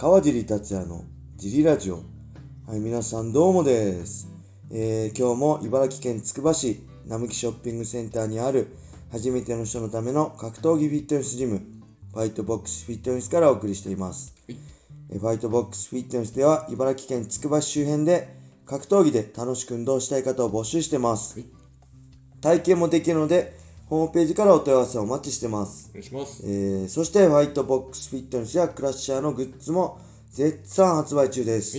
川尻達也のジリラジオ。はい、皆さんどうもです。えー、今日も茨城県つくば市並木ショッピングセンターにある初めての人のための格闘技フィットネスジム、ファイトボックスフィットネスからお送りしています。ファイトボックスフィットネスでは茨城県つくば市周辺で格闘技で楽しく運動したい方を募集してます。体験もできるので、ホームページからお問い合わせをお待ちしてます。お願いします。えー、そして、ファイトボックスフィットネスやクラッシャーのグッズも絶賛発売中です。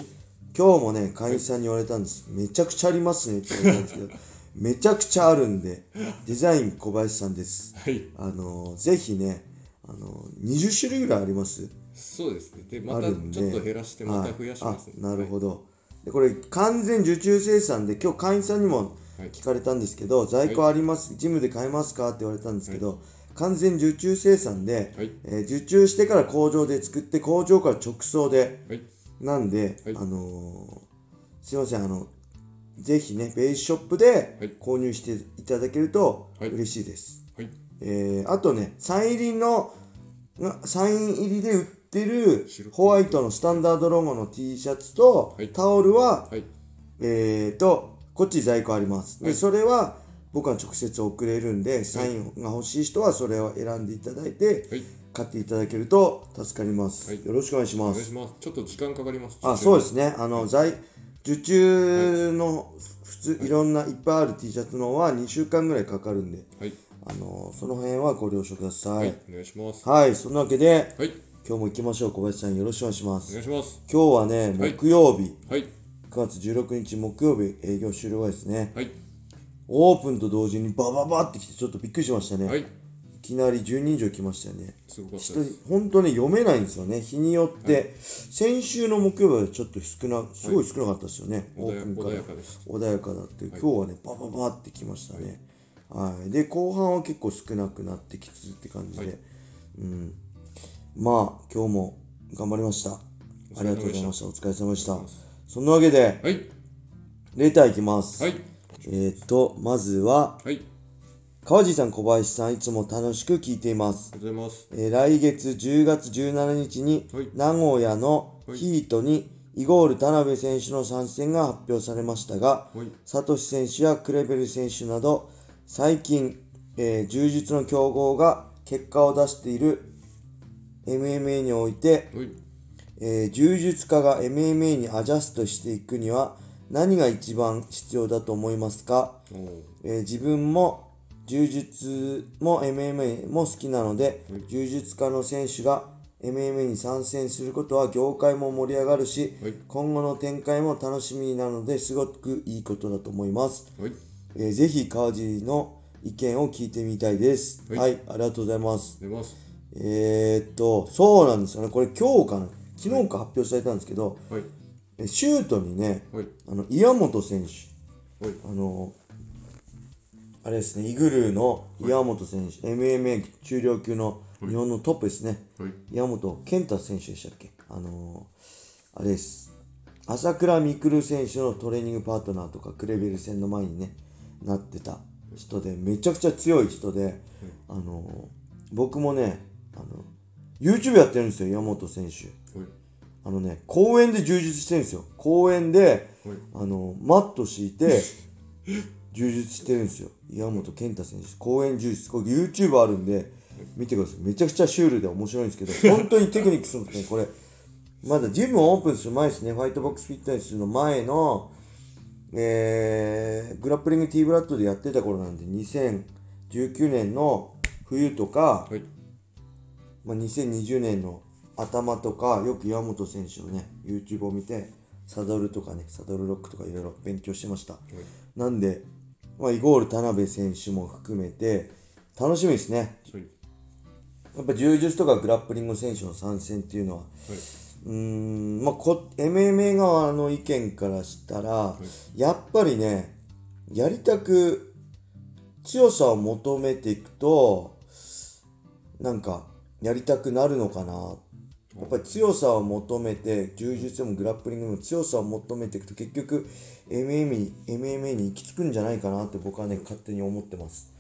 今日もね、会員さんに言われたんです。めちゃくちゃありますねって言われたんですけど、めちゃくちゃあるんで、デザイン小林さんです。はい。あのー、ぜひね、あのー、20種類ぐらいありますそうですね。で、またちょっと減らして、また増やします、ね、なるほど。でこれ完全受注生産で今日会員さんにも聞かれたんですけど、在庫あります、ジムで買えますかって言われたんですけど、完全受注生産で、え受注してから工場で作って工場から直送で、なんで、あのすいませんあのぜひねベースショップで購入していただけると嬉しいです、えあとねサイン入りのサイン入りで売ってるホワイトのスタンダードロゴの T シャツとタオルは、えっ、とこっち在庫あります。で、それは僕は直接送れるんで、サインが欲しい人はそれを選んでいただいて、買っていただけると助かります。よろしくお願いします。ちょっと時間かかります。あ、そうですね。あの、在、受注の普通、いろんないっぱいある T シャツのは2週間ぐらいかかるんで、はい、あの、その辺はご了承ください。はい、お願いします。はい、そんなわけで、はい、今日も行きましょう。小林さんよろしくお願いします。お願いします。今日はね、木曜日。はい9月16日木曜日営業終了後ですね、はい、オープンと同時にバババってきてちょっとびっくりしましたね、はい、いきなり10人以上来ましたよねすごかった本当ね読めないんですよね日によって、はい、先週の木曜日はちょっと少なすごい少なかったですよね、オープンから穏やか穏やかだって今日はねバババってきましたねはいで後半は結構少なくなってきつつって感じで、うんまあ今日も頑張りましたありがとうございましたお疲れ様でしたそんなわけで、はい。レターいきます。はい。えっ、と、まずは、はい。川地さん、小林さん、いつも楽しく聞いています。ありがとうございます。えー、来月10月17日に、はい、名古屋のヒートに、イゴール田辺選手の参戦が発表されましたが、はい、サトシ選手やクレベル選手など、最近、えー、充実の強豪が結果を出している MMA において、はいえー、柔術家が MMA にアジャストしていくには何が一番必要だと思いますか、えー、自分も柔術も MMA も好きなので、柔術家の選手が MMA に参戦することは業界も盛り上がるし、今後の展開も楽しみなのですごくいいことだと思います。えー、ぜひ川尻の意見を聞いてみたいです。はい、ありがとうございます。えー、っと、そうなんですよね。これ今日かな。昨日か発表されたんですけど、はい、シュートにね、はい、あの岩本選手、はい、あのあれですね、イグルーの岩本選手、MMA 中量級の日本のトップですね、岩本健太選手でしたっけ？あのー、あれです。朝倉未来選手のトレーニングパートナーとかクレベル戦の前にね、なってた人で、めちゃくちゃ強い人で、あのー、僕もね、あの YouTube やってるんですよ、山本選手。あのね、公園で充実してるんですよ。公園で、あの、マット敷いて、充実してるんですよ。岩本健太選手。公園充実。これ YouTube あるんで、見てください。めちゃくちゃシュールで面白いんですけど、本当にテクニックするんですね、これ。まだジムオープンする前ですね。ファイトボックスフィットネスの前の、えー、グラップリング T ブラッドでやってた頃なんで、2019年の冬とか、はいまあ、2020年の頭とか、よく岩本選手のね、YouTube を見て、サドルとかね、サドルロックとかいろいろ勉強してました。なんで、まあ、イゴール田辺選手も含めて、楽しみですね。やっぱ柔術とかグラップリング選手の参戦っていうのは、うん、まあこ、MMA 側の意見からしたら、やっぱりね、やりたく強さを求めていくと、なんか、やりたくなるのかなやっぱり強さを求めて柔術でもグラップリングでも強さを求めていくと結局 MMA に MMA に行き着くんじゃないかなって僕はね勝手に思ってます。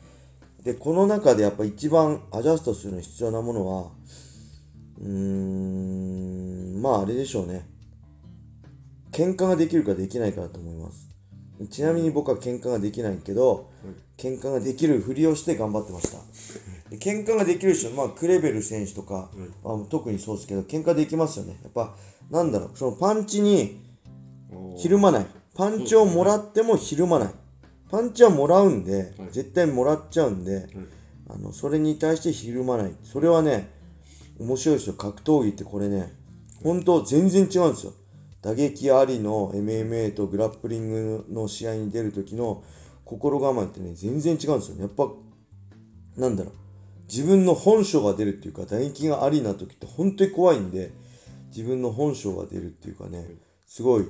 でこの中でやっぱ一番アジャストするのに必要なものはうーんまああれでしょうね。喧嘩ができるかできないかだと思います。ちなみに僕は喧嘩ができないけど、喧嘩ができるふりをして頑張ってましたで喧嘩ができる人まあクレベル選手とか、まあ、特にそうですけど喧嘩できますよね。やっぱなんだろうそのパンチにひるまない。パンチをもらってもひるまない。パンチはもらうんで、絶対もらっちゃうんで、あのそれに対してひるまない。それはね面白いですよ。格闘技ってこれね本当全然違うんですよ。打撃ありの MMA とグラップリングの試合に出る時の心構えってね全然違うんですよね。やっぱなんだろう自分の本性が出るっていうか打撃がありな時って本当に怖いんで自分の本性が出るっていうかねすごい。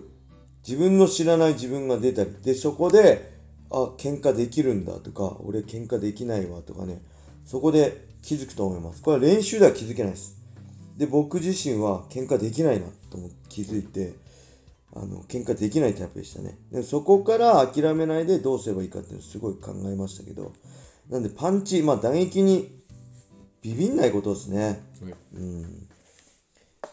自分の知らない自分が出たりでそこであ喧嘩できるんだとか俺喧嘩できないわとかねそこで気づくと思います。これは練習では気づけないです。で僕自身は喧嘩できないなと思って気づいてあの喧嘩できないタイプでしたね。でそこから諦めないでどうすればいいかっていうのをすごい考えましたけどなんでパンチまあ打撃にビビんないことですね、うん。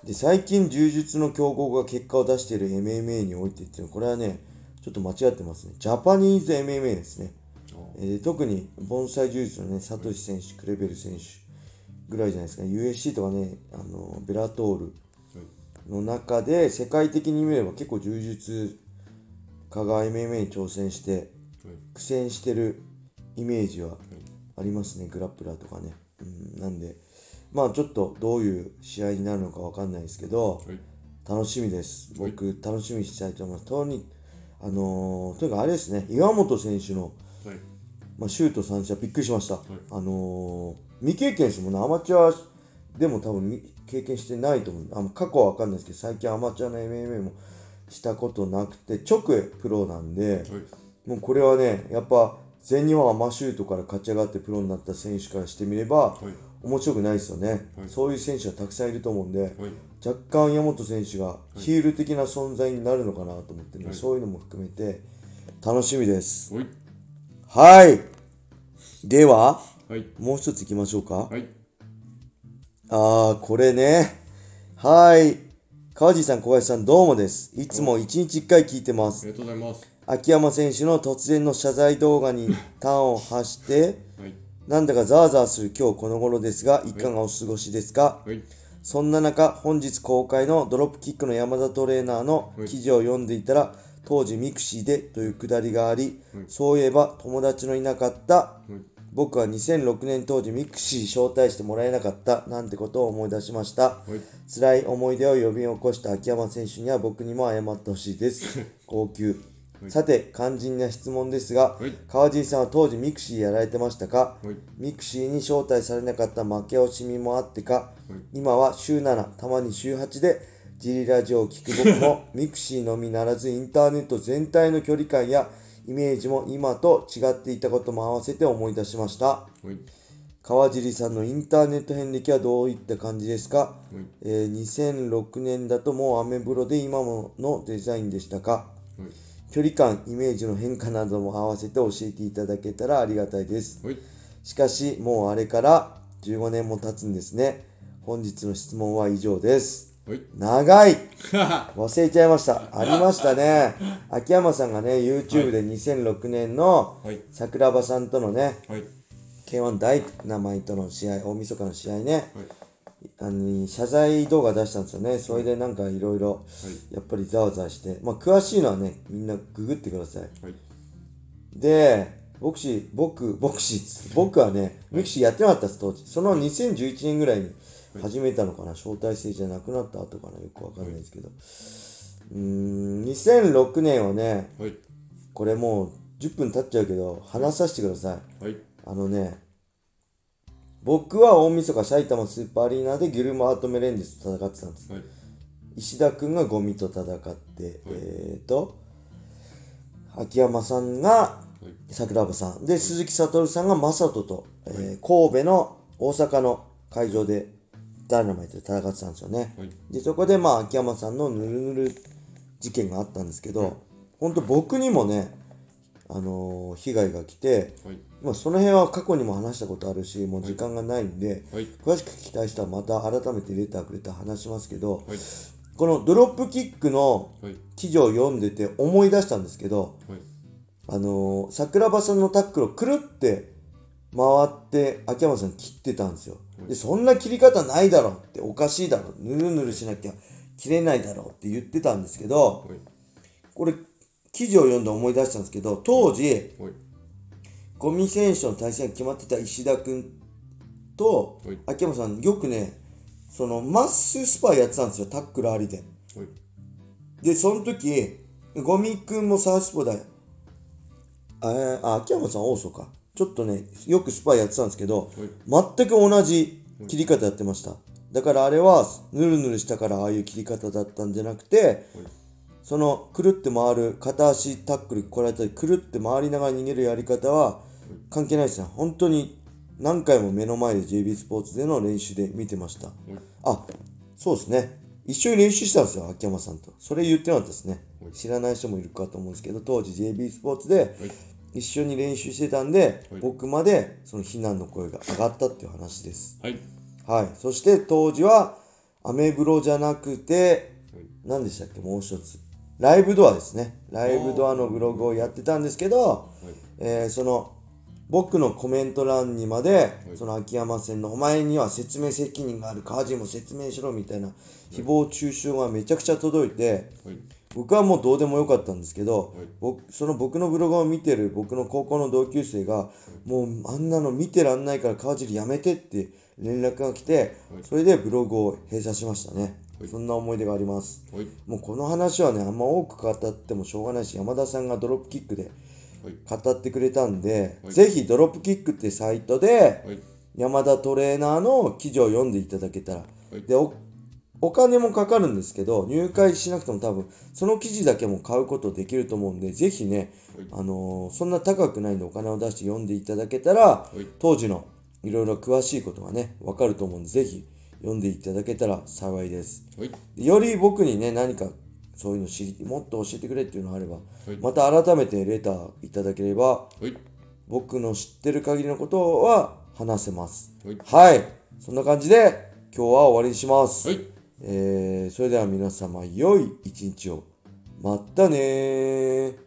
で最近柔術の強豪が結果を出している MMA においてっていうのはこれはねちょっと間違ってますね。ジャパニーズ MMA ですね、えー、特に盆栽柔術のねサトシ選手クレベル選手ぐらいじゃないですか。USC とかねあのベラトールの中で世界的に見れば結構柔術家が MMA に挑戦して苦戦してるイメージはありますね。グラップラーとかね、うん、なんでまあちょっとどういう試合になるのかわかんないですけど、楽しみです。僕楽しみにしたいと思います。とにあのー、とにかくあれですね岩本選手の、まあ、シュート3射びっくりしました、あのー、未経験ですもんね。アマチュアでも多分経験してないと思う。あの過去はわかんないですけど、最近アマチュアの MMA もしたことなくて、直プロなんで、もうこれはね、やっぱ全日本アマシュートから勝ち上がってプロになった選手からしてみれば、面白くないですよね、そういう選手がたくさんいると思うんで、若干山本選手がヒール的な存在になるのかなと思ってね、そういうのも含めて楽しみです。はい。では、もう一ついきましょうか。あー、これね。はい。川地さん、小林さん、どうもです。いつも一日一回聞いてます。ありがとうございます。秋山選手の突然の謝罪動画に端を発して、はい、なんだかザーザーする今日この頃ですが、い。かがお過ごしですか、はい、そんな中、本日公開のドロップキックの山田トレーナーの記事を読んでいたら、当時ミクシーでというくだりがあり、そういえば友達のいなかった僕は2006年当時ミクシー招待してもらえなかったなんてことを思い出しました、はい、辛い思い出を呼び起こした秋山選手には僕にも謝ってほしいです。号泣。はい、さて肝心な質問ですが、はい、川尻さんは当時ミクシーやられてましたか、はい、ミクシーに招待されなかった負け惜しみもあってか、今は週7たまに週8でジリラジオを聞く僕も ミクシーのみならずインターネット全体の距離感やイメージも今と違っていたことも合わせて思い出しました。川尻さんのインターネット遍歴はどういった感じですか、えー、2006年だともうアメブロで今ものデザインでしたか？距離感、イメージの変化なども合わせて教えていただけたらありがたいです。しかし、もうあれから15年も経つんですね。本日の質問は以上です。長い 忘れちゃいました。ありましたね。秋山さんがね、YouTube で2006年の桜庭さんとのね、はい、K1 大名前との試合、大晦日の試合ね、はい、あの謝罪動画出したんですよね。それでなんかいろいろ、やっぱりざわざわして、まあ詳しいのはね、みんなググってください。はい、で、ミクシー、僕、ミクシー、僕はね、ミクシーやってなかったです、当時。その2011年ぐらいに、始めたのかな招待制じゃなくなった後かなよくわかんないですけど。うん、2006年はね、はい、これもう10分経っちゃうけど、話させてください。はい、あのね、僕は大晦日埼玉スーパーアリーナでギルバート・メレンデスと戦ってたんです。はい、石田君がゴミと戦って、えっ、ー、と、秋山さんが桜庭さん、で、鈴木悟さんが正人と、えー、神戸の大阪の会場でダイナマイトで戦ってたんですよね。はい、で、そこでまあ、秋山さんのぬるぬる事件があったんですけど、はい、本当僕にもね、あのー、被害が来て、はい、まあ、その辺は過去にも話したことあるし、もう時間がないんで、詳しく聞きたい人はまた改めてレターくれたら話しますけど、このドロップキックのはい。記事を読んでて思い出したんですけど、はい。あのー桜庭さんのタックルをくるって回って秋山さん切ってたんですよ。で、そんな切り方ないだろっておかしいだろぬるぬるしなきゃ切れないだろうって言ってたんですけど、はい。これ記事を読んで思い出したんですけど、当時、はいゴミ選手の対戦が決まってた石田君とはい秋山さんよくね、そのマッススパーやってたんですよ、タックルありで。はいで、その時、ゴミくんもサウスポーだよ。あ、えーあ秋山さんオーソか。ちょっとね、よくスパイやってたんですけど、全く同じ切り方やってました。だからあれは、ぬるぬるしたからああいう切り方だったんじゃなくて、そのくるって回る片足タックル来られたり、くるって回りながら逃げるやり方は関係ないですね。本当に何回も目の前で JB スポーツでの練習で見てました。あ、そうですね。一緒に練習したんですよ、秋山さんと。それ言ってなかったですね。知らない人もいるかと思うんですけど、当時 JB スポーツで一緒に練習してたんで、僕までその非難の声が上がったっていう話です。はいはい。そして当時は、アメブロじゃなくて、何でしたっけ、もう一つ。ライブドアですね。ライブドアのブログをやってたんですけど、えーその、僕のコメント欄にまで、その秋山戦のお前には説明責任がある、川地も説明しろみたいな誹謗中傷がめちゃくちゃ届いて、はい。僕はもうどうでもよかったんですけど、僕その僕のブログを見てる僕の高校の同級生が、もうあんなの見てらんないから川尻やめてって連絡が来て、それでブログを閉鎖しましたね。そんな思い出があります。はい。もうこの話はね、あんま多く語ってもしょうがないし、山田さんがドロップキックではい。語ってくれたんで、ぜひドロップキックってサイトで、はい。山田トレーナーの記事を読んでいただけたら、い。でおお金もかかるんですけど入会しなくても多分その記事だけも買うことできると思うんでぜひね、あのーそんな高くないんでお金を出して読んでいただけたら、い。当時のいろいろ詳しいことがねわかると思うんでぜひ読んでいただけたら幸いですはいより僕にね何かそういうの知りもっと教えてくれっていうのがあれば、いまた改めてレターいただければはい僕の知ってる限りのことは話せます。はいはい。そんな感じで今日は終わりにします。はいえー、それでは皆様良い一日を。またねー。